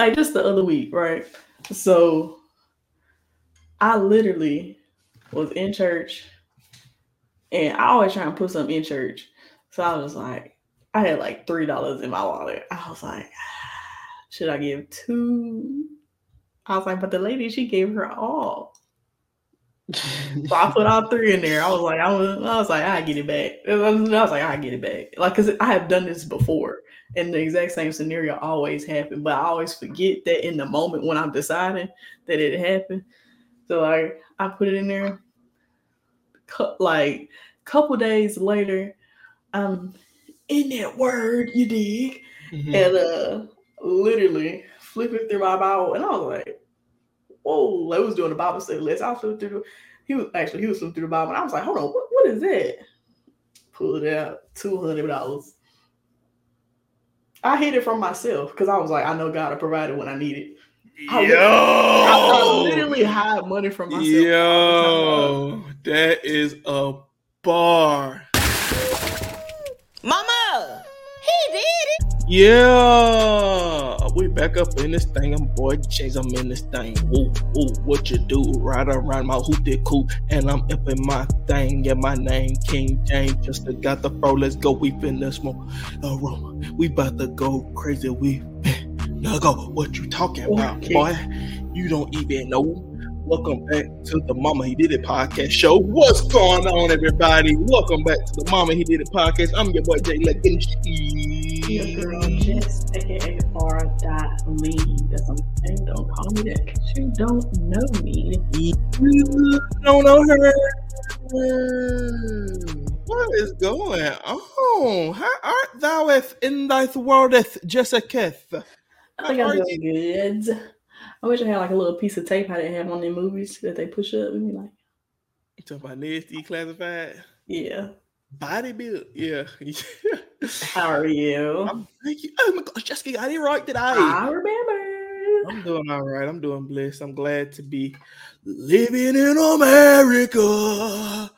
like just the other week, right? So I literally was in church and I always try and put something in church. So I was like, I had like three dollars in my wallet. I was like, ah, should I give two? I was like, but the lady, she gave her all. So I put all three in there. I was like, I was, I was like, I get it back. I was like, I get it back. Like, cause I have done this before, and the exact same scenario always happened. But I always forget that in the moment when I'm deciding that it happened. So like, I put it in there. Like, couple days later, I'm in that word. You dig? Mm-hmm. And uh, literally flipping through my Bible, and I was like, "Whoa!" I was doing the Bible study list. I was flipping through. He was actually he was flipping through the Bible, and I was like, "Hold on, what, what is that?" Pulled it out, two hundred dollars. I hid it from myself because I was like, I know God will provide it when I need it. I Yo, I, I literally hide money from myself. Yo, that is a bar. Yeah, we back up in this thing. I'm boy Chase. I'm in this thing. Woo, woo, what you do? Right around my hoop did cool, and I'm up in my thing. Yeah, my name King James. Just got the fro. Let's go. We finna smoke a room. We about to go crazy. We now go. What you talking about, okay. boy? You don't even know Welcome back to the Mama He Did It podcast show. What's going on, everybody? Welcome back to the Mama He Did It podcast. I'm your boy Jay Leggins. Your girl Jess, aka R. Dot Lee. That's what I'm saying. Don't call me that because you don't know me. You don't know her. What is going on? How art thou in thy worldeth, Jessica? I think I'm doing good. I wish I had like a little piece of tape how they have on their movies that they push up and be like. You talking about nasty classified? Yeah. Body build, yeah. How are you? I'm, thank you. Oh my gosh, Jessica got it right today. I remember. I'm doing all right. I'm doing blessed. I'm glad to be living in America.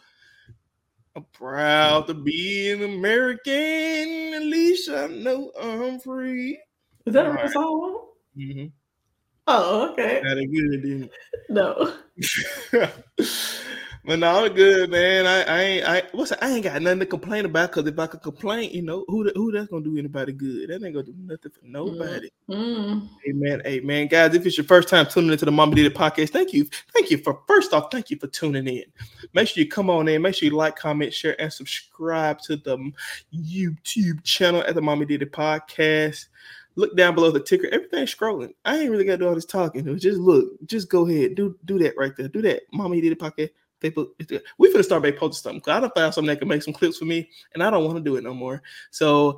I'm proud to be an American. At least I know I'm free. Is that all a real right. song? Mm-hmm. Oh, okay. Got it good, didn't No. but no, I'm good, man. I, I ain't I what's I ain't got nothing to complain about because if I could complain, you know, who who that's gonna do anybody good? That ain't gonna do nothing for nobody. Mm. Amen. Amen. Guys, if it's your first time tuning into the Mama Did It podcast, thank you. Thank you for first off, thank you for tuning in. Make sure you come on in, make sure you like, comment, share, and subscribe to the YouTube channel at the Mama Did It podcast look down below the ticker. Everything's scrolling. I ain't really got to do all this talking. Just look. Just go ahead. Do do that right there. Do that. Mommy did a pocket. People, we finna start by posting something. Cause I don't find something that can make some clips for me, and I don't want to do it no more. So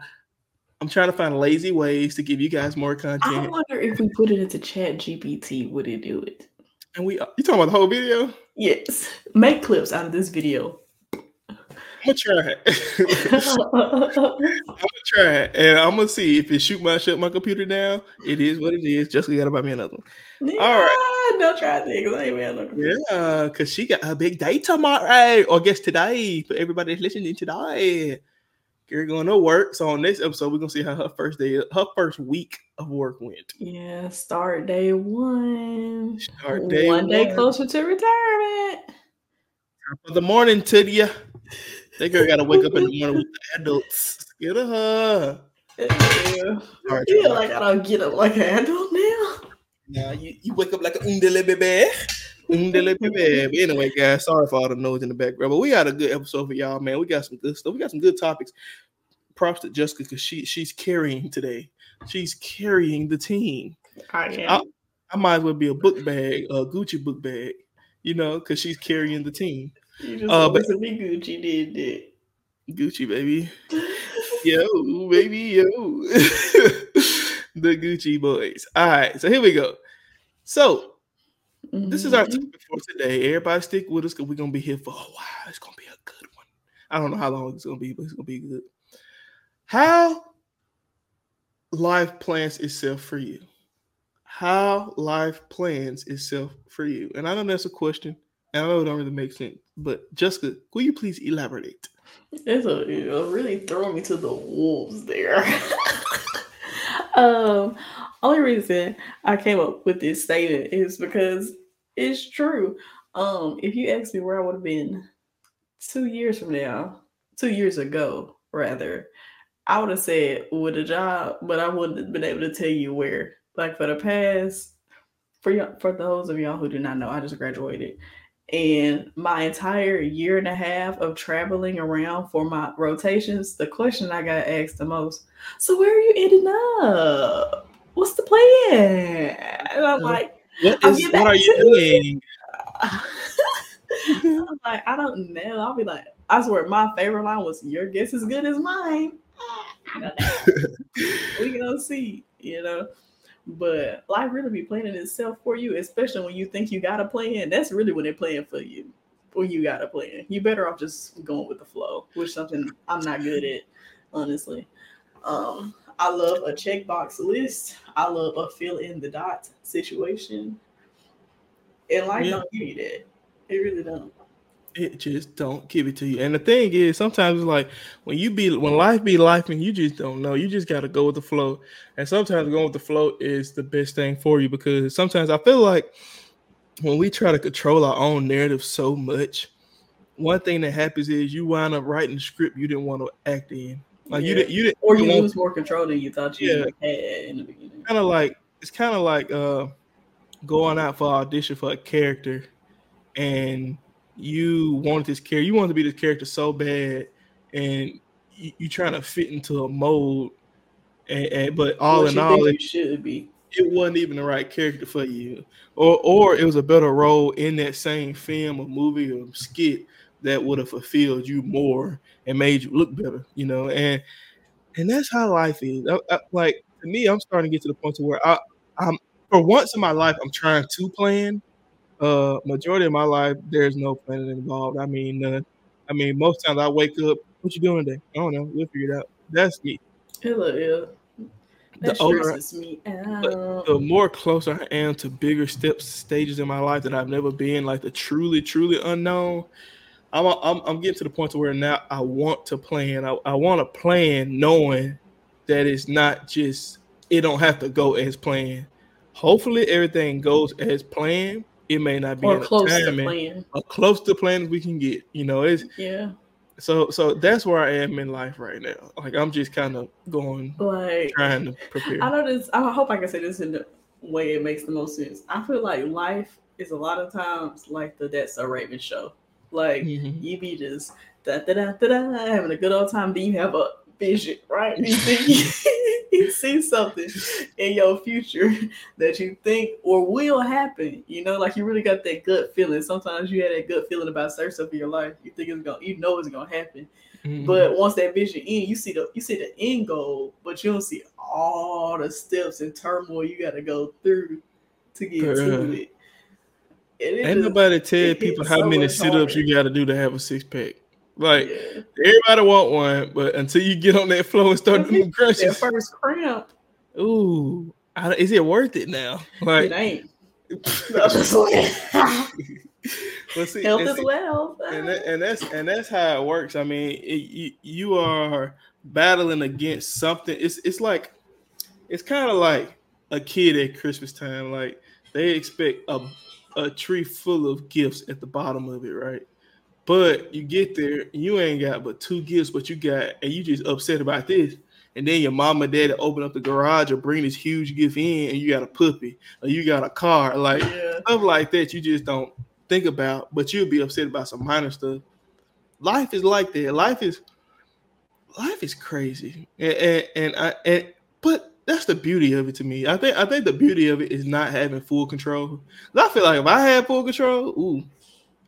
I'm trying to find lazy ways to give you guys more content. I wonder if we put it into Chat GPT, would it do it? And we, uh, you talking about the whole video? Yes. Make clips out of this video. I'm gonna try it. I'm gonna try and I'm gonna see if it shoot my shut my computer down. It is what it is. Just gotta buy me another one. Yeah, All right, don't try things. Yeah, because she got a big day tomorrow, or I guess today for everybody that's listening today. Gary going to work. So on this episode, we're gonna see how her first day, her first week of work went. Yeah, start day one. Start day one, one. day closer to retirement. Top of the morning to you. That girl got to wake up in the morning with the adults. Get her. Yeah. All right, yeah, like I don't get up like an adult now. Nah, you, you wake up like a undele baby. Undele baby. But anyway, guys, sorry for all the noise in the background, but we got a good episode for y'all, man. We got some good stuff. We got some good topics. Props to Jessica because she she's carrying today. She's carrying the team. I am. I, I might as well be a book bag, a Gucci book bag, you know, because she's carrying the team. You just uh, but, to be Gucci did that. Gucci baby. yo, baby, yo. the Gucci boys. All right, so here we go. So mm-hmm. this is our mm-hmm. topic for today. Everybody stick with us because we're gonna be here for a while. It's gonna be a good one. I don't know how long it's gonna be, but it's gonna be good. How life plans itself for you. How life plans itself for you. And I know that's a question. And I know it don't really make sense. But Jessica, will you please elaborate? It's a, you really throwing me to the wolves there. um, only reason I came up with this statement is because it's true. Um, if you ask me where I would have been two years from now, two years ago, rather, I would have said with a job, but I wouldn't have been able to tell you where. Like for the past, for y'all, for those of y'all who do not know, I just graduated, and my entire year and a half of traveling around for my rotations, the question I got asked the most, so where are you ending up? What's the plan? And I'm uh, like, what, is, what are you doing? I'm like, I don't know. I'll be like, I swear, my favorite line was, "Your guess is good as mine." I don't know. we gonna see, you know. But life really be planning itself for you, especially when you think you got a plan. That's really when they're playing for you. When you got a plan, you better off just going with the flow, which something I'm not good at, honestly. Um, I love a checkbox list. I love a fill in the dot situation. And life yeah. don't give you that. It really don't. It just don't give it to you. And the thing is, sometimes it's like when you be when life be life and you just don't know. You just gotta go with the flow. And sometimes going with the flow is the best thing for you because sometimes I feel like when we try to control our own narrative so much, one thing that happens is you wind up writing a script you didn't want to act in. Like yeah. you didn't, you didn't, or you lose more control than you thought you yeah. had in the beginning. Kind of like it's kind of like uh going out for audition for a character, and you wanted this character, you wanted to be this character so bad, and you, you trying to fit into a mold, and, and but all what in all, it should be. It wasn't even the right character for you, or or it was a better role in that same film or movie or skit that would have fulfilled you more and made you look better, you know. And and that's how life is. I, I, like to me, I'm starting to get to the point to where I, I'm for once in my life, I'm trying to plan. Uh, majority of my life, there's no planning involved. I mean, uh, I mean, most times I wake up. What you doing today? I don't know. We'll figure it out. That's me. Hello, the older, me the, the, more closer I am to bigger steps, stages in my life that I've never been, like the truly, truly unknown. I'm, I'm, I'm getting to the point to where now I want to plan. I, I want to plan knowing that it's not just it don't have to go as planned. Hopefully everything goes as planned. It may not be or close to plan. Or close to plan as we can get. You know, it's yeah. So so that's where I am in life right now. Like I'm just kind of going like trying to prepare. I know this. I hope I can say this in the way it makes the most sense. I feel like life is a lot of times like the That's So Raven show. Like mm-hmm. you be just da da da da da having a good old time. Then you have a vision, right? You think you see something in your future that you think or will happen. You know, like you really got that gut feeling. Sometimes you had that gut feeling about certain stuff in your life. You think it's gonna, you know, it's gonna happen. Mm-hmm. But once that vision in, you see the you see the end goal, but you don't see all the steps and turmoil you got to go through to get to it. Ain't nobody tell people how so many sit ups you got to do to have a six pack. Like yeah. everybody want one, but until you get on that flow and start doing crunches, that first cramp. Ooh, is it worth it now? Like it ain't. but see, health is well, and, that, and that's and that's how it works. I mean, it, you, you are battling against something. It's it's like it's kind of like a kid at Christmas time. Like they expect a a tree full of gifts at the bottom of it, right? But you get there, you ain't got but two gifts, but you got, and you just upset about this. And then your mom and dad open up the garage or bring this huge gift in, and you got a puppy or you got a car, like yeah. stuff like that. You just don't think about, but you'll be upset about some minor stuff. Life is like that. Life is life is crazy, and and, and I and but that's the beauty of it to me. I think I think the beauty of it is not having full control. I feel like if I had full control, ooh,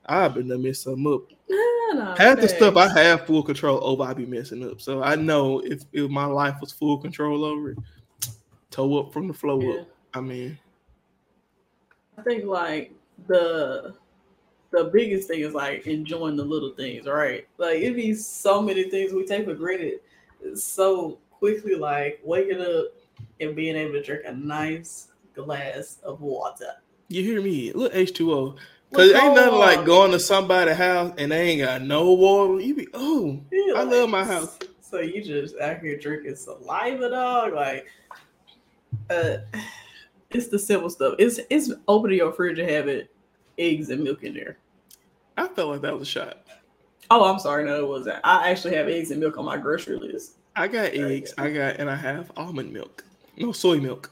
I've been to mess something up. No, Half the stuff I have full control over, I'd be messing up. So I know if, if my life was full control over it, toe up from the flow yeah. up. I mean, I think like the the biggest thing is like enjoying the little things, right? Like it be so many things we take for granted so quickly, like waking up and being able to drink a nice glass of water. You hear me? Look, H2O. Cause ain't nothing like going to somebody's house and they ain't got no water. You be oh, yeah, I love my house. So you just out here drinking saliva, dog. Like Uh, it's the simple stuff. It's it's opening your fridge and having eggs and milk in there. I felt like that was a shot. Oh, I'm sorry. No, it wasn't. I actually have eggs and milk on my grocery list. I got eggs. I got and I have almond milk. No soy milk.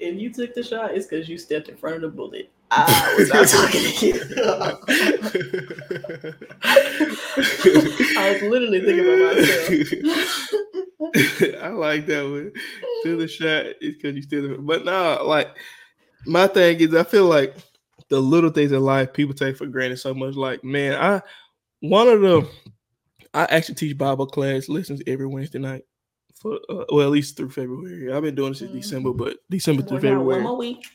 If you took the shot, it's because you stepped in front of the bullet. I was not talking to you. I was literally thinking about myself. I like that one. To the shot is because you still. But no, like my thing is, I feel like the little things in life people take for granted so much. Like, man, I one of the I actually teach Bible class lessons every Wednesday night for uh, well at least through February. I've been doing this since mm-hmm. December, but December through February. One more week.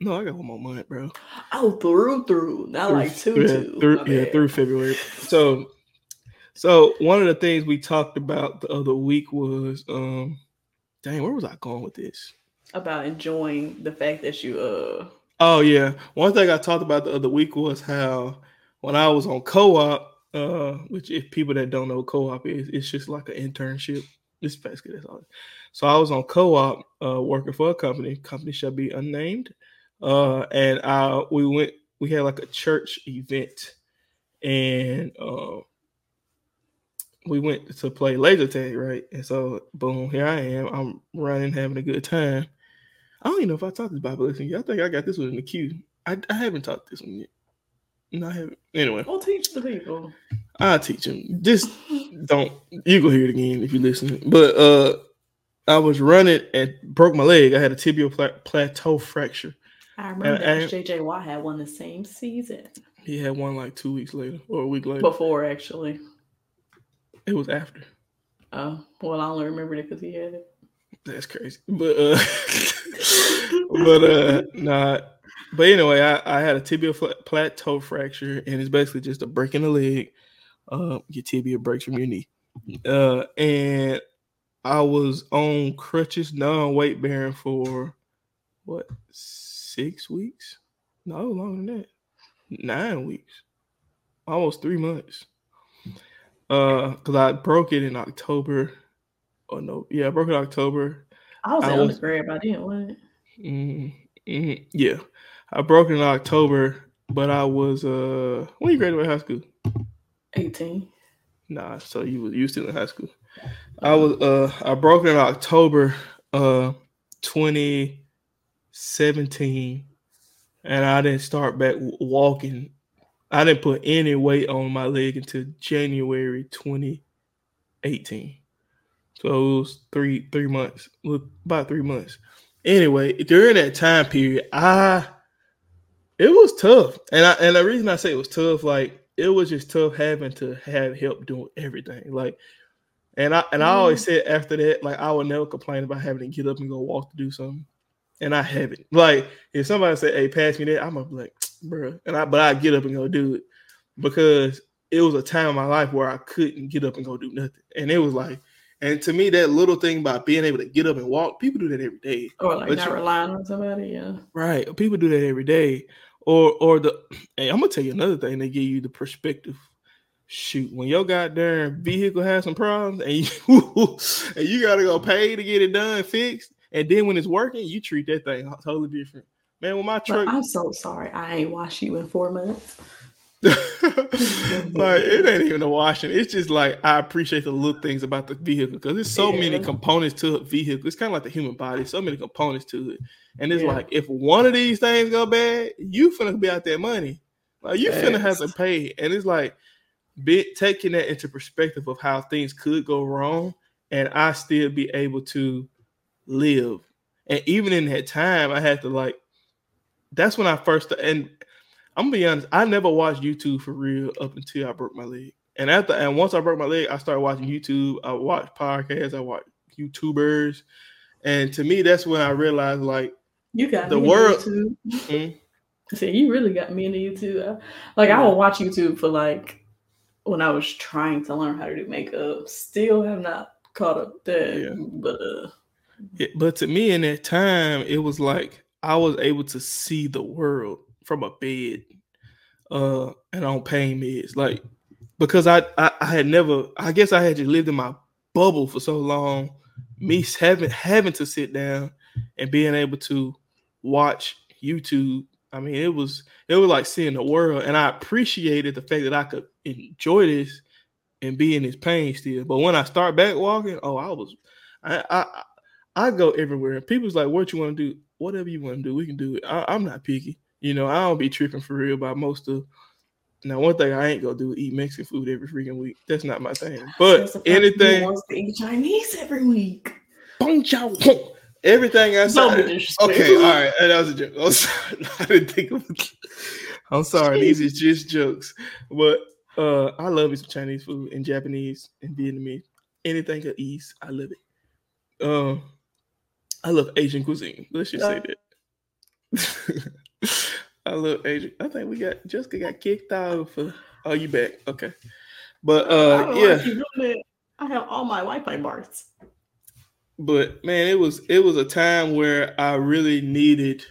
No, I got one more month, bro. Oh, through through, not through, like two yeah, two. Through, yeah, through February. So, so one of the things we talked about the other week was, um, dang, where was I going with this? About enjoying the fact that you uh. Oh yeah, one thing I talked about the other week was how when I was on co-op, uh, which if people that don't know co-op is, it's just like an internship. It's basically that's all. So I was on co-op, uh, working for a company. Company shall be unnamed. Uh, and I we went. We had like a church event, and uh, we went to play laser tag, right? And so, boom, here I am. I'm running, having a good time. I don't even know if I talked this Bible lesson yet. I think I got this one in the queue. I, I haven't taught this one yet. No, I haven't. Anyway, I'll teach the people. I'll teach them. Just don't. You go hear it again if you listen. But uh, I was running and broke my leg. I had a tibial pla- plateau fracture. I remember and, and JJ Watt had one the same season. He had one like two weeks later or a week later. Before actually. It was after. Oh well, I only remember it because he had it. That's crazy, but uh, but uh, nah. But anyway, I, I had a tibial plateau fracture, and it's basically just a break in the leg. Uh, your tibia breaks from your knee. Uh, and I was on crutches, non weight bearing for what six weeks? No, longer than that. Nine weeks. Almost three months. Uh, because I broke it in October. Oh no, yeah, I broke it in October. I was in undergrad by then, what? Mm-hmm, mm-hmm, yeah. I broke it in October, but I was uh when you graduated high school? 18. Nah, so you was you still in high school. I was uh I broke it in October uh 2017 and I didn't start back walking. I didn't put any weight on my leg until January 2018. So it was three three months, about three months. Anyway, during that time period, I it was tough, and I and the reason I say it was tough, like it was just tough having to have help doing everything. Like, and I and I always mm-hmm. said after that, like I would never complain about having to get up and go walk to do something, and I haven't. Like, if somebody say, "Hey, pass me that," I'm gonna be like, "Bro," and I but I get up and go do it because it was a time in my life where I couldn't get up and go do nothing, and it was like. And to me, that little thing about being able to get up and walk, people do that every day. Or like but not relying on somebody, yeah. Right. People do that every day or or the hey, I'm gonna tell you another thing. They give you the perspective. Shoot, when your goddamn vehicle has some problems and you and you gotta go pay to get it done fixed, and then when it's working, you treat that thing totally different. Man, when my truck, but I'm so sorry. I ain't washed you in four months. like it ain't even the washing. It's just like I appreciate the little things about the vehicle because there's so yeah. many components to a vehicle. It's kind of like the human body. So many components to it, and it's yeah. like if one of these things go bad, you finna be out there money. Like you finna have to pay, and it's like be, taking that into perspective of how things could go wrong, and I still be able to live. And even in that time, I had to like. That's when I first and I'm gonna be honest. I never watched YouTube for real up until I broke my leg. And after and once I broke my leg, I started watching YouTube. I watched podcasts. I watched YouTubers, and to me, that's when I realized like you got the world. Mm-hmm. Said you really got me into YouTube. Like I would watch YouTube for like when I was trying to learn how to do makeup. Still have not caught up there, yeah. but uh, yeah, but to me in that time, it was like I was able to see the world from a bed uh and on pain meds like because I, I i had never i guess i had just lived in my bubble for so long me having having to sit down and being able to watch YouTube. I mean, it was it was like seeing the world, and I appreciated the fact that I could enjoy this and be in this pain still. But when I start back walking, oh, I was, I I I go everywhere. And people's like, "What you want to do? Whatever you want to do, we can do it." I, I'm not picky. You know, I don't be tripping for real about most of now, one thing I ain't gonna do is eat Mexican food every freaking week. That's not my thing. But anything wants to eat Chinese every week. Bong chow Everything I said. Okay, all right. That was a joke. I'm sorry. I didn't think of it. I'm sorry. These are just jokes. But uh I love me some Chinese food and Japanese and Vietnamese. Anything of East, I love it. Um, I love Asian cuisine. Let's just say that. I love Asian. I think we got Jessica got kicked out for. Oh, you back? Okay, but uh, yeah. I have all my Wi-Fi bars. But man, it was it was a time where I really needed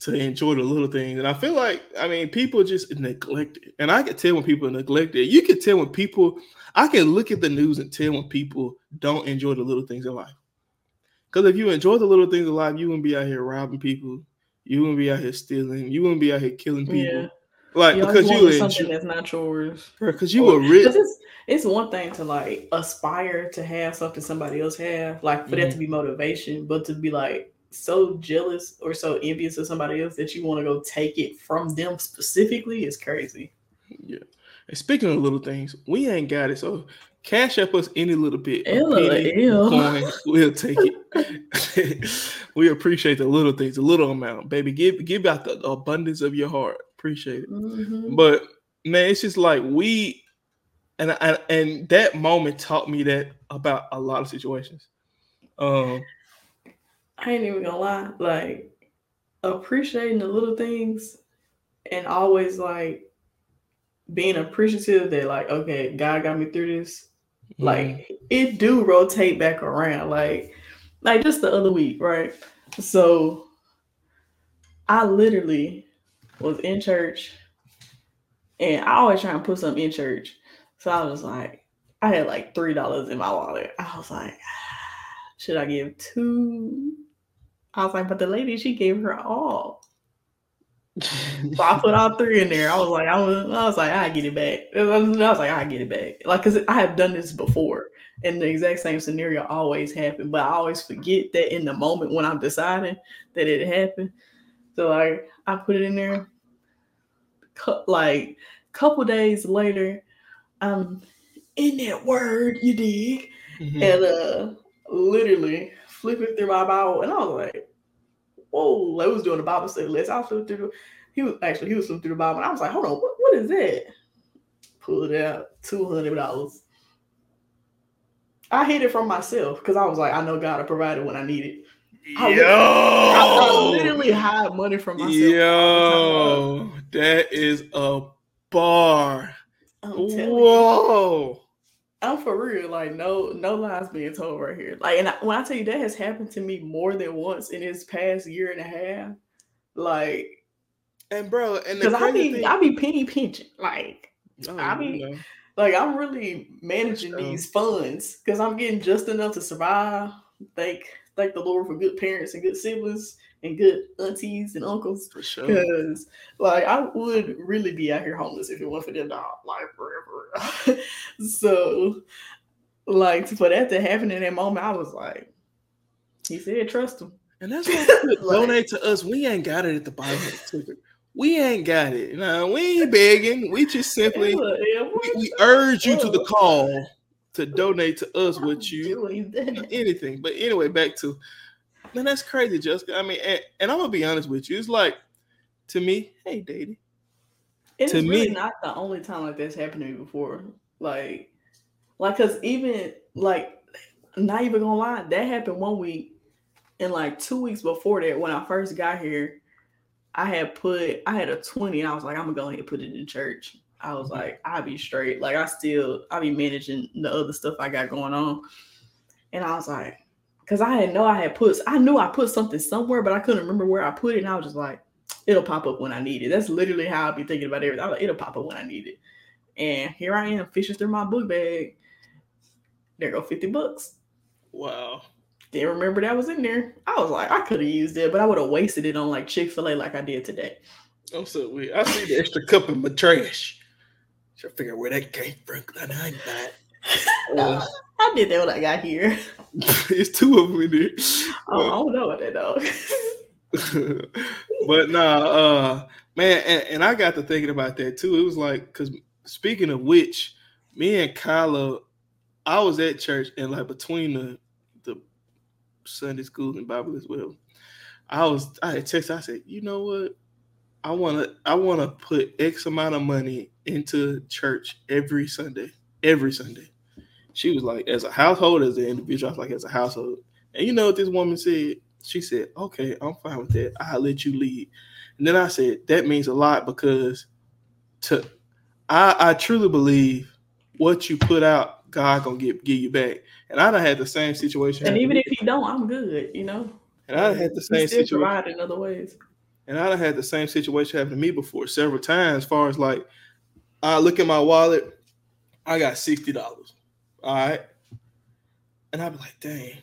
to enjoy the little things, and I feel like I mean people just neglect it, and I can tell when people neglect it. You can tell when people. I can look at the news and tell when people don't enjoy the little things in life. Because if you enjoy the little things in life, you wouldn't be out here robbing people. You wouldn't be out here stealing. You wouldn't be out here killing people. Yeah. Like you because you something that's not yours. Because you were rich. It's, it's one thing to like aspire to have something somebody else have, like for mm-hmm. that to be motivation, but to be like so jealous or so envious of somebody else that you want to go take it from them specifically is crazy. Yeah. And speaking of little things, we ain't got it. So Cash up us any little bit. Ew, ew. Coin, we'll take it. we appreciate the little things, the little amount, baby. Give give out the abundance of your heart. Appreciate it. Mm-hmm. But man, it's just like we and I, and that moment taught me that about a lot of situations. Um I ain't even gonna lie, like appreciating the little things and always like being appreciative that like okay god got me through this mm-hmm. like it do rotate back around like like just the other week right so i literally was in church and i always try and put something in church so i was like i had like three dollars in my wallet i was like ah, should i give two i was like but the lady she gave her all so I put all three in there. I was like, I was, I was like, I get it back. I was, like, I get it back. Like, cause I have done this before, and the exact same scenario always happened. But I always forget that in the moment when I'm deciding that it happened. So like, I put it in there. Like, couple days later, I'm in that word. You dig? Mm-hmm. And uh, literally flipping through my Bible, and I was like whoa, I was doing the Bible study list. I was flipping through, he was actually, he was flipping through the Bible. And I was like, hold on, what, what is that? Pulled it out, $200. I hid it from myself because I was like, I know God will provide it when I need it. I Yo, I, I literally hide money from myself. Yo, that is a bar. Whoa. I'm for real. Like no, no lies being told right here. Like, and I, when I tell you that has happened to me more than once in this past year and a half. Like, and bro, and because I be, thing, I be penny pinching. Like, oh, I mean, you know. Like I'm really managing these funds because I'm getting just enough to survive. Thank, thank the Lord for good parents and good siblings and good aunties and uncles. For sure. Because like I would really be out here homeless if it weren't for them dog like forever. so like for that to happen in that moment, I was like, he said trust him. And that's why like, donate to us. We ain't got it at the bottom of the ticker. We ain't got it. No, we ain't begging. We just simply we, we urge you to the call to donate to us with you anything. But anyway, back to Man, that's crazy, Jessica. I mean, and, and, I'm gonna be honest with you. It's like to me, hey, Daddy. It's to really me, not the only time like this happened to me before. Like, like, cause even like, not even gonna lie, that happened one week, and like two weeks before that, when I first got here, I had put, I had a twenty, and I was like, I'm gonna go ahead and put it in church. I was mm-hmm. like, I'll be straight. Like, I still, I'll be managing the other stuff I got going on, and I was like, because I didn't know I had put I knew I put something somewhere, but I couldn't remember where I put it. And I was just like, it'll pop up when I need it. That's literally how I'll be thinking about everything. I was like, it'll pop up when I need it. And here I am fishing through my book bag. There go 50 bucks. Wow. Didn't remember that was in there. I was like, I could have used it, but I would have wasted it on like Chick Fil A like I did today. I'm so weird. I see the extra cup in my trash. Trying to figure out where that came from. I know I uh, I did that when I got here. it's two of them in there. Oh, I don't know what that dog. but nah, uh, man, and, and, I got to thinking about that too. It was like, because speaking of which, me and Kyla, I was at church and like between the the Sunday school and Bible as well, I was I had texted. I said, you know what, I want to I want to put X amount of money into church every Sunday, every Sunday. She was like, as a household, as an individual, I was like, as a household. And you know what this woman said? She said, okay, I'm fine with that. I'll let you lead. And then I said, that means a lot because to I, I truly believe what you put out, God gonna give give you back. And I done had the same situation. And even if he don't, I'm good, you know. And I had the same situation. In other ways. And I done had the same situation happen to me before several times. As far as like, I look at my wallet, I got sixty dollars. All right, and I'd be like, dang,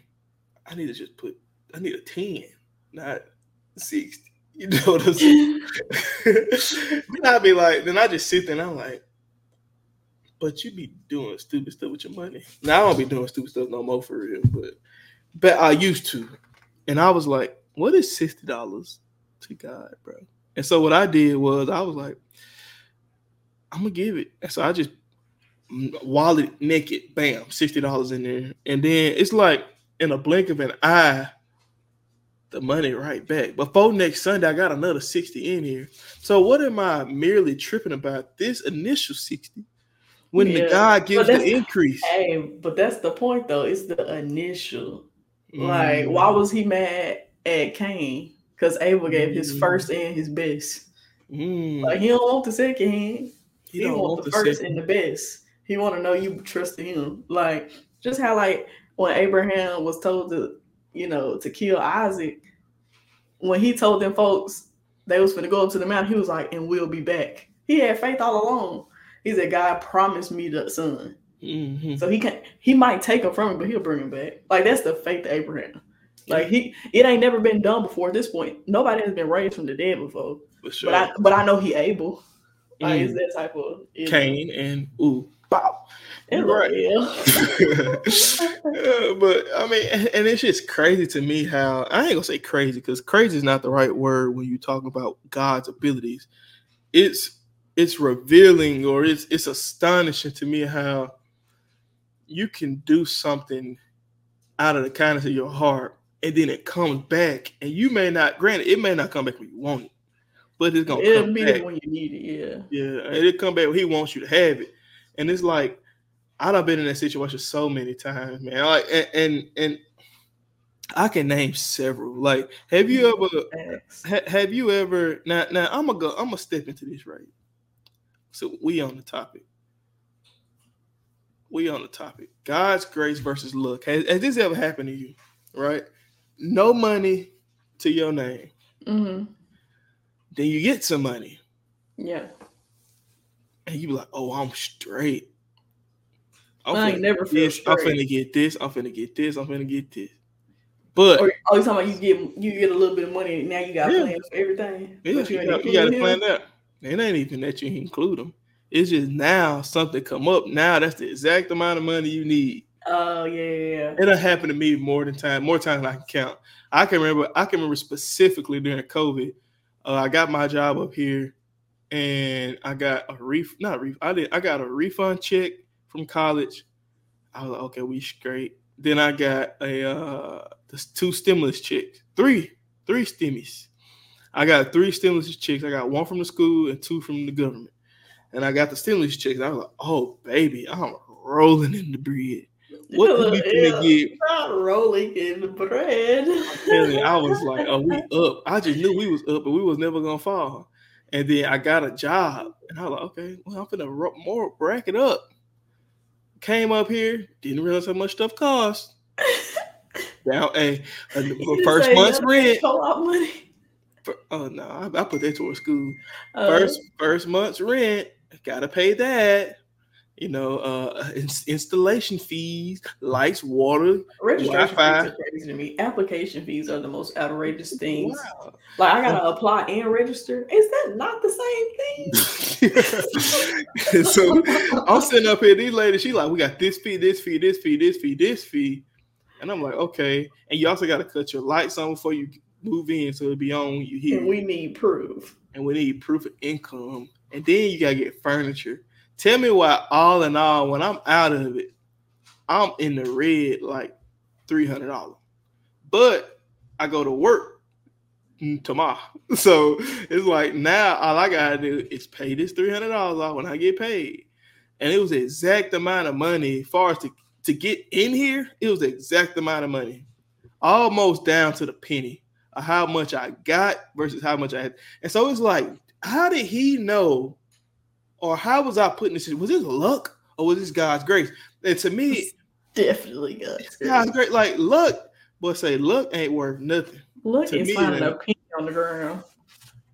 I need to just put I need a 10, not 60. You know what I'm saying? then I'd be like, then I just sit there and I'm like, but you be doing stupid stuff with your money. Now I don't be doing stupid stuff no more for real, but but I used to. And I was like, what is sixty dollars to God, bro? And so what I did was I was like, I'm gonna give it. And so I just wallet naked, bam, sixty dollars in there. And then it's like in a blink of an eye, the money right back. Before next Sunday, I got another 60 in here. So what am I merely tripping about? This initial 60 when yeah. the God gives the increase. Hey, but that's the point though. It's the initial. Mm. Like, why was he mad at Cain? Because Abel gave his mm. first and his best. Mm. Like he don't want the second hand. He, he don't want, want the, the first second. and the best. He want to know you trust him. Like just how like when Abraham was told to, you know, to kill Isaac, when he told them folks they was going to go up to the mountain, he was like, "And we'll be back." He had faith all along. He said, "God promised me the son." Mm-hmm. So he can he might take him from me, but he'll bring him back. Like that's the faith of Abraham. Like he it ain't never been done before at this point. Nobody has been raised from the dead before. Sure. But I but I know he able. Like mm. it's that type of Cain and ooh. Bow. And right. yeah, but I mean, and it's just crazy to me how I ain't gonna say crazy because crazy is not the right word when you talk about God's abilities. It's it's revealing or it's it's astonishing to me how you can do something out of the kindness of your heart and then it comes back and you may not granted it may not come back when you want it but it's gonna it'll be back. when you need it yeah yeah and it come back when he wants you to have it and it's like I've been in that situation so many times, man. Like, and, and, and I can name several. Like, have you mm, ever, ha, have you ever? Now, now I'm gonna go. I'm gonna step into this right. So we on the topic. We on the topic. God's grace versus luck. Has, has this ever happened to you? Right? No money to your name. Mm-hmm. Then you get some money. Yeah. And you be like, "Oh, I'm straight." I'm I ain't never feel this, I'm finna get this. I'm finna get this. I'm finna get this. But or, oh, you talking about you get you get a little bit of money now you got yeah. plans for everything. Yeah, you, you, got, you got to plan that. It ain't even that you include them. It's just now something come up. Now that's the exact amount of money you need. Oh yeah, yeah. It'll happen to me more than time, more times than I can count. I can remember. I can remember specifically during COVID. Uh, I got my job up here, and I got a ref. Not ref. I did. I got a refund check from college. I was like, okay, we straight. Then I got a uh two stimulus checks, three, three stimmies. I got three stimulus checks. I got one from the school and two from the government. And I got the stimulus checks. I was like, oh baby, I'm rolling in the bread. What are we gonna get? Not rolling in the bread. you, I was like, oh, we up. I just knew we was up, but we was never gonna fall. And then I got a job, and I was like, okay, well, I'm gonna more rack it up came up here, didn't realize how much stuff cost. now, hey, first month's rent. Oh no, I, I, put that towards school. Uh, first first month's rent, gotta pay that. you know, uh, installation fees, lights, water, registration Wi-Fi. fees are crazy to me. Application fees are the most outrageous things. Wow. Like I gotta apply and register. Is that not the same thing? so I'm sitting up here. These ladies, she like, we got this fee, this fee, this fee, this fee, this fee, and I'm like, okay. And you also got to cut your lights on before you move in, so it'll be on you here. And we need proof. And we need proof of income. And then you gotta get furniture. Tell me why, all in all, when I'm out of it, I'm in the red like three hundred dollars. But I go to work mm, tomorrow, so it's like now all I gotta do is pay this three hundred dollars off when I get paid, and it was the exact amount of money. As far as to to get in here, it was the exact amount of money, almost down to the penny how much I got versus how much I had. And so it's like, how did he know or how was I putting this? Was this luck or was this God's grace? And to me, it's definitely God's grace. God's great. Like luck, but say luck ain't worth nothing. Look is finding a penny on the ground.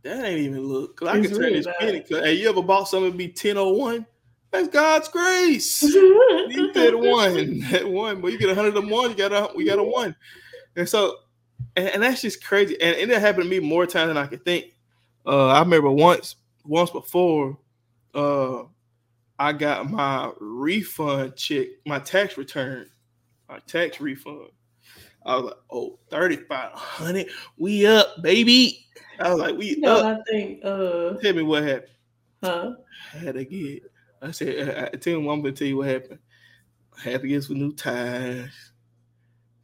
That ain't even look. Cause I can turn really this penny. Hey, you ever bought something be 1001? That's God's grace. you said one. That one, but you get a hundred of one, you got a we got a one. And so and, and that's just crazy. And, and it happened to me more times than I could think. Uh, I remember once once before uh I got my refund check, my tax return, my tax refund. I was like, oh, 3500 We up, baby. I was like, we you know, up. I think uh tell me what happened. Huh? I had to get I said I, I tell him I'm gonna tell you what happened. I had to get some new tires.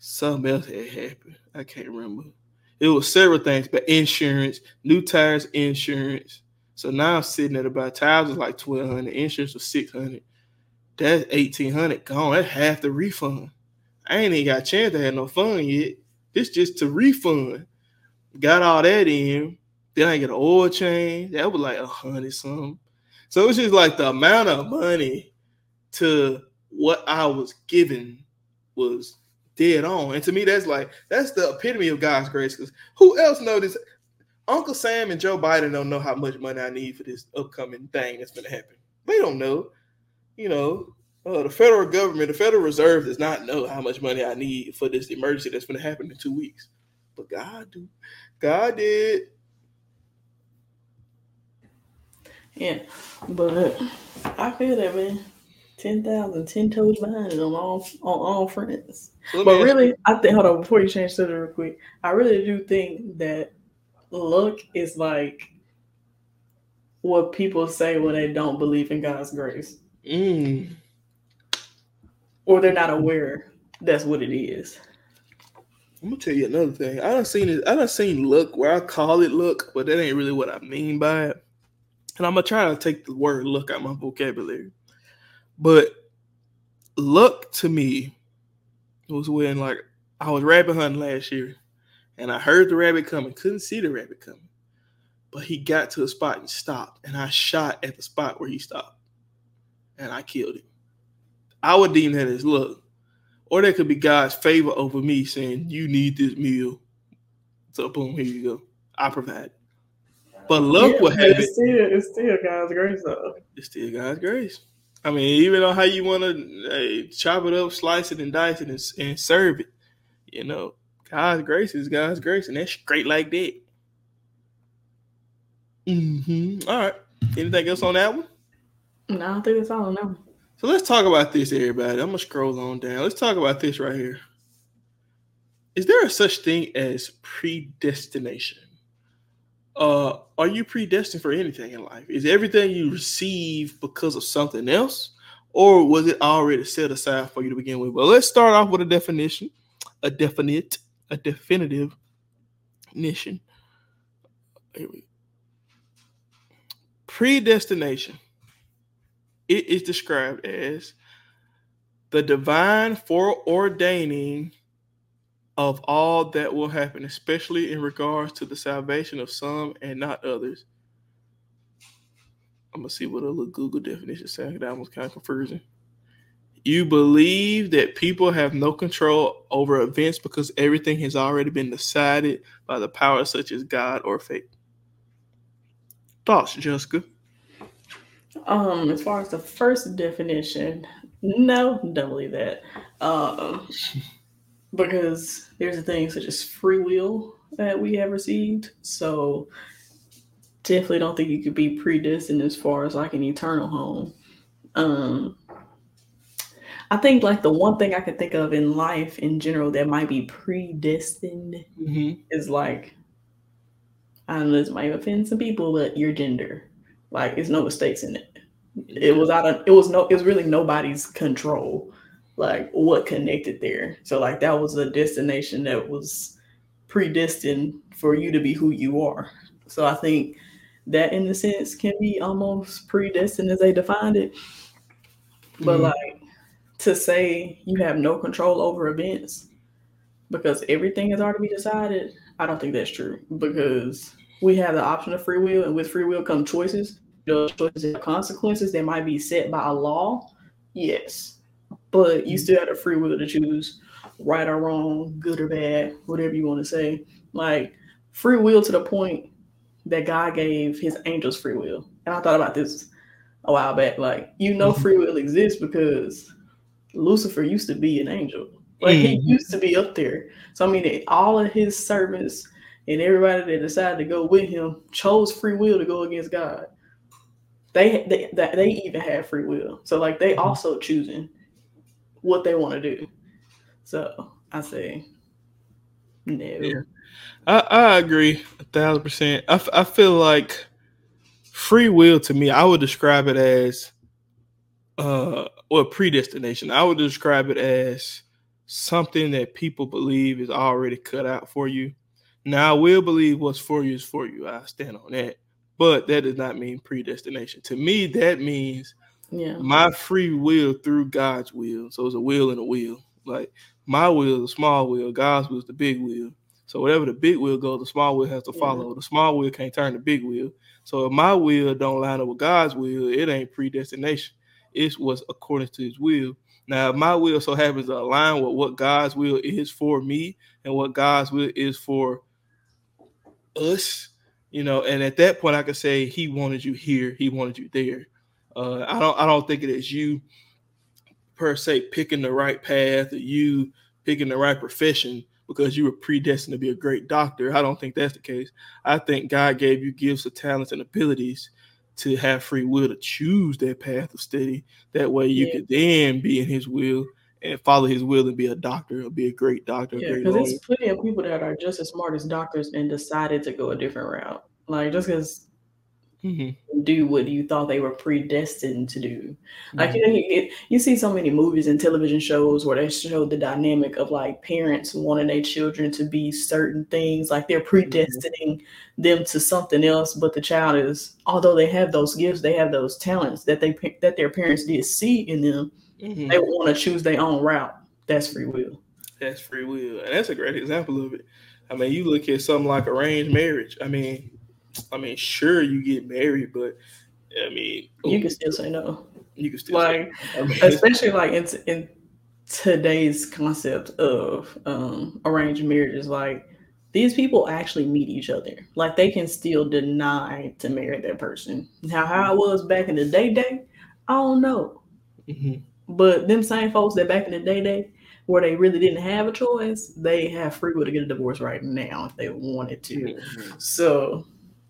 Something else had happened. I can't remember. It was several things, but insurance, new tires, insurance. So now I'm sitting at about tires was like twelve hundred, insurance was six hundred. That's eighteen hundred gone. That's half the refund. I ain't even got a chance to have no fun yet. This just to refund. Got all that in. Then I get an oil change. That was like a hundred something. So it's just like the amount of money to what I was given was dead on. And to me, that's like that's the epitome of God's grace. Because who else noticed? Uncle Sam and Joe Biden don't know how much money I need for this upcoming thing that's going to happen. They don't know. You know, uh, the federal government, the Federal Reserve does not know how much money I need for this emergency that's going to happen in two weeks. But God do. God did. Yeah, but I feel that man. 10,000, 10 toes behind on all on all friends. So but really, I think hold on before you change subject real quick. I really do think that luck is like what people say when they don't believe in God's grace. Mm. Or they're not aware that's what it is. I'm gonna tell you another thing. I don't seen it. I don't seen look where I call it look, but that ain't really what I mean by it. And I'm gonna try to take the word look out my vocabulary. But luck to me was when like I was rabbit hunting last year and I heard the rabbit coming, couldn't see the rabbit coming. But he got to a spot and stopped, and I shot at the spot where he stopped. And I killed him. I would deem that as luck. Or that could be God's favor over me saying, You need this meal. So boom, here you go. I provide. But luck yeah, will have it's it. Still, it's still God's grace though. It's still God's grace. I mean, even on how you want to uh, chop it up, slice it, and dice it, and, and serve it, you know, God's grace is God's grace, and that's straight like that. Mm-hmm. All right. Anything else on that one? No, I don't think that's all on that one. So let's talk about this, everybody. I'm gonna scroll on down. Let's talk about this right here. Is there a such thing as predestination? Uh, are you predestined for anything in life? Is everything you receive because of something else, or was it already set aside for you to begin with? Well, let's start off with a definition, a definite, a definitive mission. Predestination. It is described as the divine foreordaining of all that will happen, especially in regards to the salvation of some and not others. I'm gonna see what a little Google definition says. That was kind of confusing. You believe that people have no control over events because everything has already been decided by the power such as God or fate. Thoughts, Jessica? Um, as far as the first definition, no, don't believe that. Um, because there's a thing such as free will that we have received. So definitely don't think you could be predestined as far as like an eternal home. Um, I think like the one thing I could think of in life in general that might be predestined mm-hmm. is like I don't know this might offend some people, but your gender. Like there's no mistakes in it. It was out of it was no it was really nobody's control, like what connected there. So like that was a destination that was predestined for you to be who you are. So I think that in a sense can be almost predestined as they defined it. But mm-hmm. like to say you have no control over events because everything has already decided, I don't think that's true because we have the option of free will, and with free will come choices. Those choices have consequences that might be set by a law, yes, but you still have the free will to choose right or wrong, good or bad, whatever you want to say. Like free will to the point that God gave His angels free will, and I thought about this a while back. Like you know, mm-hmm. free will exists because Lucifer used to be an angel. Like he mm-hmm. used to be up there. So I mean, all of his servants and everybody that decided to go with him chose free will to go against God. They they they even have free will. So like they mm-hmm. also choosing what they want to do. So I say no. Yeah. I, I agree a thousand percent. I, I feel like free will to me, I would describe it as uh or predestination. I would describe it as something that people believe is already cut out for you. Now, I will believe what's for you is for you. I stand on that. But that does not mean predestination. To me, that means yeah. my free will through God's will. So it's a will and a will. Like my will is a small will, God's will is the big will. So whatever the big will goes, the small will has to follow. Yeah. The small will can't turn the big wheel. So if my will don't line up with God's will, it ain't predestination it was according to his will. Now, my will so happens to align with what God's will is for me and what God's will is for us, you know, and at that point I could say he wanted you here, he wanted you there. Uh, I don't I don't think it is you per se picking the right path or you picking the right profession because you were predestined to be a great doctor. I don't think that's the case. I think God gave you gifts of talents and abilities to have free will to choose that path of study. That way you yeah. could then be in his will and follow his will and be a doctor or be a great doctor. Yeah, because there's plenty of people that are just as smart as doctors and decided to go a different route. Like just because mm-hmm. do what you thought they were predestined to do. Like mm-hmm. you, know, you see so many movies and television shows where they show the dynamic of like parents wanting their children to be certain things, like they're mm-hmm. predestining mm-hmm. them to something else, but the child is, although they have those gifts, they have those talents that they that their parents did see in them. Mm-hmm. They want to choose their own route. That's free will. That's free will, and that's a great example of it. I mean, you look at something like arranged marriage. I mean, I mean, sure, you get married, but I mean, you can still say no. You can still like, especially like in in today's concept of um, arranged marriages, like these people actually meet each other. Like they can still deny to marry that person. Now, how it was back in the day, day, I don't know. Mm-hmm. But them same folks that back in the day, day, where they really didn't have a choice, they have free will to get a divorce right now if they wanted to. Mm-hmm. So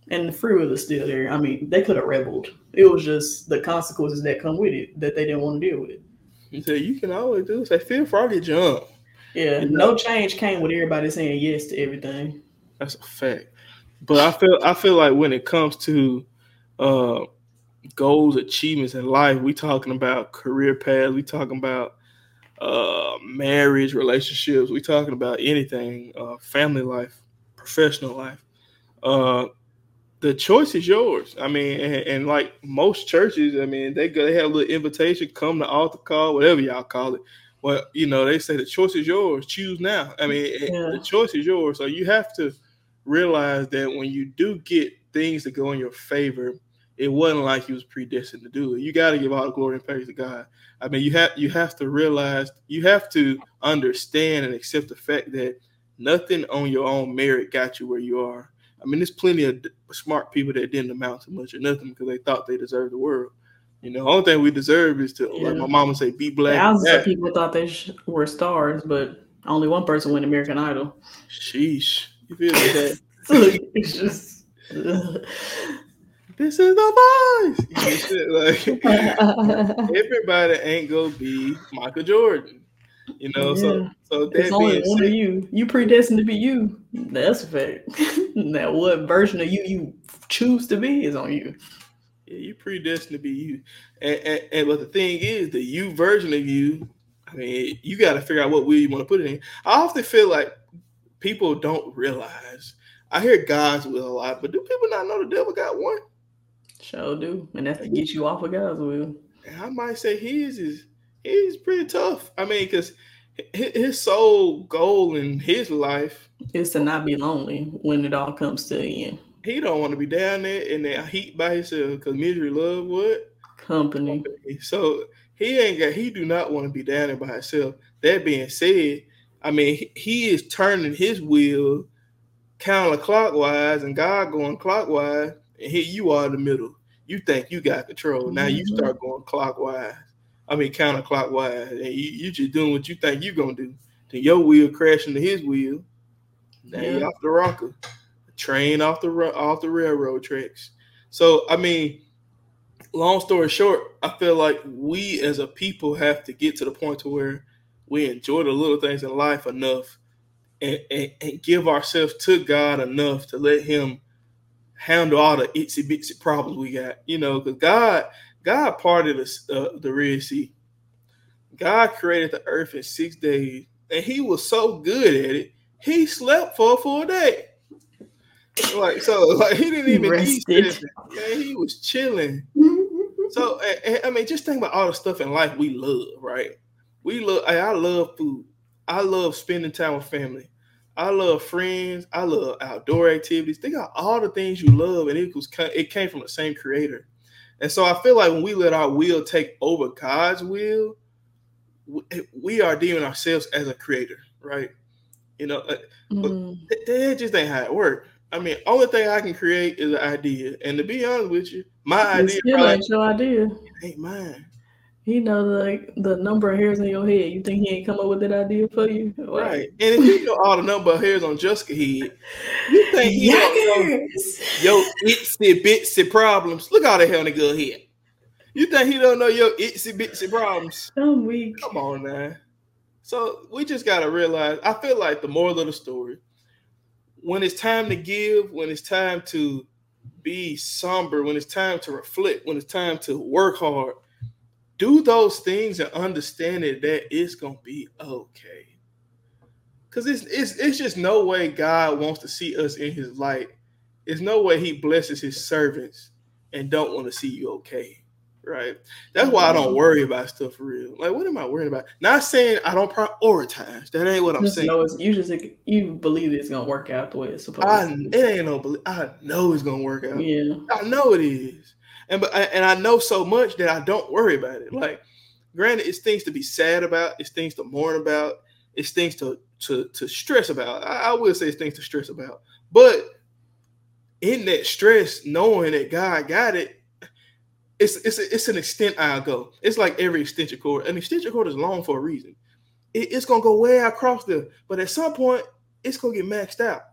and the free will is still there. I mean, they could have rebelled. It was just the consequences that come with it that they didn't want to deal with. So you can always do say feel froggy jump. Yeah, no change came with everybody saying yes to everything. That's a fact. But I feel I feel like when it comes to uh, goals, achievements in life, we talking about career paths, we talking about uh, marriage, relationships, we talking about anything, uh, family life, professional life. The choice is yours. I mean, and, and, like most churches, I mean, they go, they have a little invitation, come to altar call, whatever y'all call it. Well, you know, they say the choice is yours. Choose now. I mean, yeah. the choice is yours. So you have to realize that when you do get things to go in your favor, it wasn't like you was predestined to do it. You got to give all the glory and praise to God. I mean, you have you have to realize, you have to understand and accept the fact that nothing on your own merit got you where you are I mean, there's plenty of smart people that didn't amount to much or nothing because they thought they deserved the world. You know, the only thing we deserve is to, yeah. like my mama say, be black. Thousands of people thought they sh- were stars, but only one person won American Idol. Sheesh. You feel like that? it's just. this is the voice. like everybody ain't gonna be Michael Jordan. You know, yeah. so so that only one of you. You predestined to be you. That's a fact. now, what version of you you choose to be is on you. Yeah, you predestined to be you. And, and, and but the thing is, the you version of you. I mean, you got to figure out what will you want to put it in. I often feel like people don't realize. I hear God's will a lot, but do people not know the devil got one? Sure do, and that's to get you off of God's will. And I might say his is he's pretty tough. I mean, because his sole goal in his life is to not be lonely when it all comes to the end. He don't want to be down there in that heat by himself because misery love what company. So he ain't got. He do not want to be down there by himself. That being said, I mean he is turning his wheel counterclockwise and God going clockwise, and here you are in the middle. You think you got control. Now you mm-hmm. start going clockwise. I mean counterclockwise, and you, you just doing what you think you're gonna do. Then your wheel crashing into his wheel. Now yeah. off the rocker, train off the off the railroad tracks. So I mean, long story short, I feel like we as a people have to get to the point to where we enjoy the little things in life enough and, and, and give ourselves to God enough to let Him handle all the itsy bitsy problems we got. You know, because God God parted the, uh, the Red Sea. God created the earth in six days, and He was so good at it, He slept for a full day. Like so, like he didn't even need Man, he was chilling. so, I mean, just think about all the stuff in life we love, right? We love. I love food. I love spending time with family. I love friends. I love outdoor activities. Think of all the things you love, and it was it came from the same creator. And so I feel like when we let our will take over God's will, we are deeming ourselves as a creator, right? You know, mm-hmm. but that just ain't how it works. I mean, only thing I can create is an idea, and to be honest with you, my it's idea your idea. ain't mine. He know like the number of hairs in your head. You think he ain't come up with that idea for you? Right. And if you know all the number of hairs on Jessica head, you think he yes. don't know your itsy bitsy problems. Look all the the girl head. You think he don't know your itsy bitsy problems? I'm weak. Come on now. So we just gotta realize. I feel like the moral of the story, when it's time to give, when it's time to be somber, when it's time to reflect, when it's time to work hard do those things and understand it that it's gonna be okay. Cause it's it's it's just no way God wants to see us in his light. It's no way he blesses his servants and don't want to see you okay. Right. That's why I don't mm-hmm. worry about stuff for real. Like, what am I worrying about? Not saying I don't prioritize. That ain't what I'm just saying. Know you just you believe it's gonna work out the way it's supposed I, to. It ain't no. I know it's gonna work out. Yeah. I know it is and but and I know so much that I don't worry about it. Like, granted, it's things to be sad about, it's things to mourn about, it's things to to to stress about. I, I will say it's things to stress about, but in that stress, knowing that God got it, it's it's it's an extent I'll go. It's like every extension cord. An extension cord is long for a reason. It, it's gonna go way across there, but at some point, it's gonna get maxed out.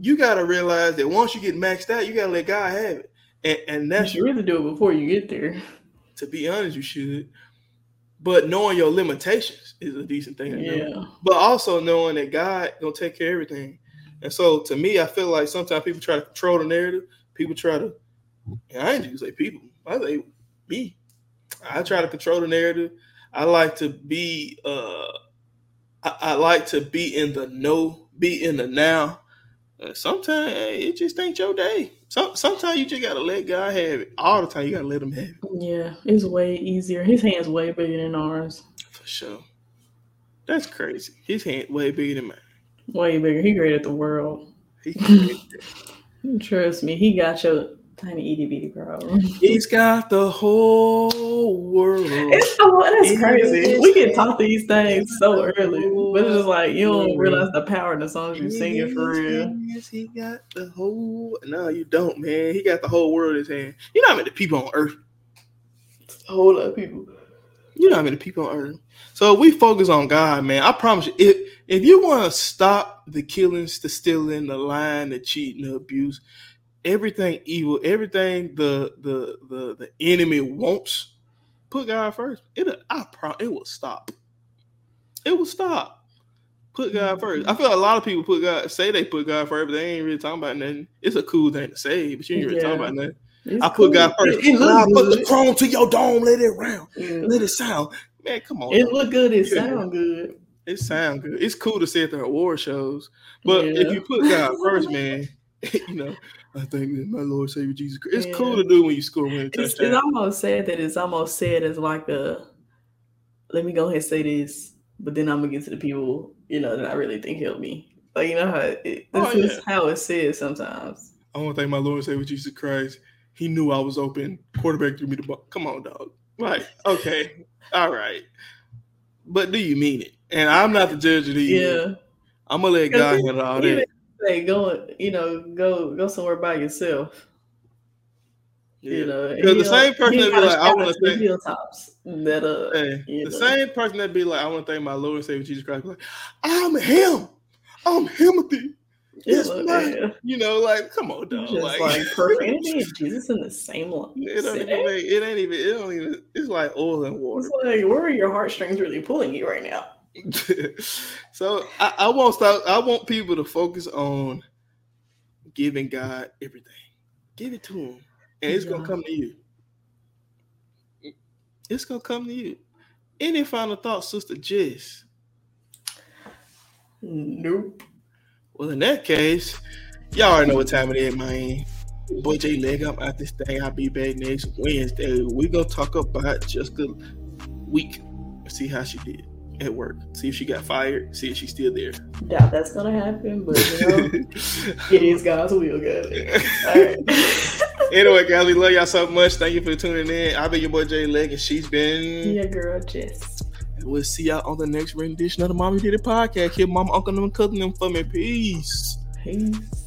You gotta realize that once you get maxed out, you gotta let God have it. And, and that's you really do it before you get there. To be honest, you should. But knowing your limitations is a decent thing. yeah. Know. But also knowing that God gonna take care of everything. And so to me, I feel like sometimes people try to control the narrative. People try to, I ain't just say people. I say me. I try to control the narrative. I like to be uh I, I like to be in the know, be in the now. Uh, sometimes it just ain't your day. Some sometimes you just gotta let God have it. All the time you gotta let him have it. Yeah, it's way easier. His hand's way bigger than ours. For sure. That's crazy. His hand way bigger than mine. Way bigger. He created the world. He created Trust me, he got your tiny itty bitty problem. He's got the whole world. It's that's crazy. We can talk these things so early, but it's just like you don't mm. realize the power in the songs you sing it for real. Yes, he got the whole. No, you don't, man. He got the whole world in his hand. You know how many people on earth? a whole lot of people. You know how many people on earth. So we focus on God, man. I promise you, if if you want to stop the killings, the stealing, the lying, the cheating, the abuse, everything evil, everything the the the the enemy wants, put God first. It I pro it will stop. It will stop. Put God mm-hmm. first. I feel like a lot of people put God say they put God first, but they ain't really talking about nothing. It's a cool thing to say, but you ain't really yeah. talking about nothing. It's I put cool. God first. It, it I put the chrome to your dome, let it round, yeah. let it sound. Man, come on. It look good. It yeah. sound good. It sound good. It's cool to say at the award shows, but yeah. if you put God first, man, you know, I think my Lord Savior Jesus Christ. It's yeah. cool to do when you score winning it's. It's almost sad that it's almost said as like a. Let me go ahead and say this, but then I'm gonna get to the people you know that I really think helped me. Like you know how it, this oh, yeah. is how it's said sometimes. I want to thank my Lord Savior Jesus Christ. He knew I was open. Quarterback threw me the ball. Come on, dog. Like okay, all right, but do you mean it? And I'm not the judge of these. Yeah. I'm gonna let God handle all that. Say go, you know, go go somewhere by yourself. Yeah. You know, the same person that be like, I want to thank hilltops that uh, hey, the know. same person that be like, I want to thank my Lord and Savior Jesus Christ. Like, I'm him. I'm Timothy. It's yeah, you know, like, come on, dog. Just like, like profanity and Jesus in the same line. It, don't even it ain't even. It don't even. It's like oil and water. It's like, where are your heartstrings really pulling you right now? so I, I won't stop. I want people to focus on giving God everything. Give it to Him, and it's yeah. gonna come to you. It's gonna come to you. Any final thoughts, Sister Jess? Nope. Well, in that case, y'all already know what time it is, man. Boy J Leg, I'm at this thing. I'll be back next Wednesday. we gonna talk about Jessica week. See how she did at work. See if she got fired. See if she's still there. Doubt that's gonna happen, but you know, it is God's will, guys. Right. anyway, guys, we love y'all so much. Thank you for tuning in. I've been your boy Jay Leg, and she's been your girl Jess. And we'll see y'all on the next rendition of the Mama He Did It podcast. Here, mom, uncle, and cousin them for me. Peace. Peace.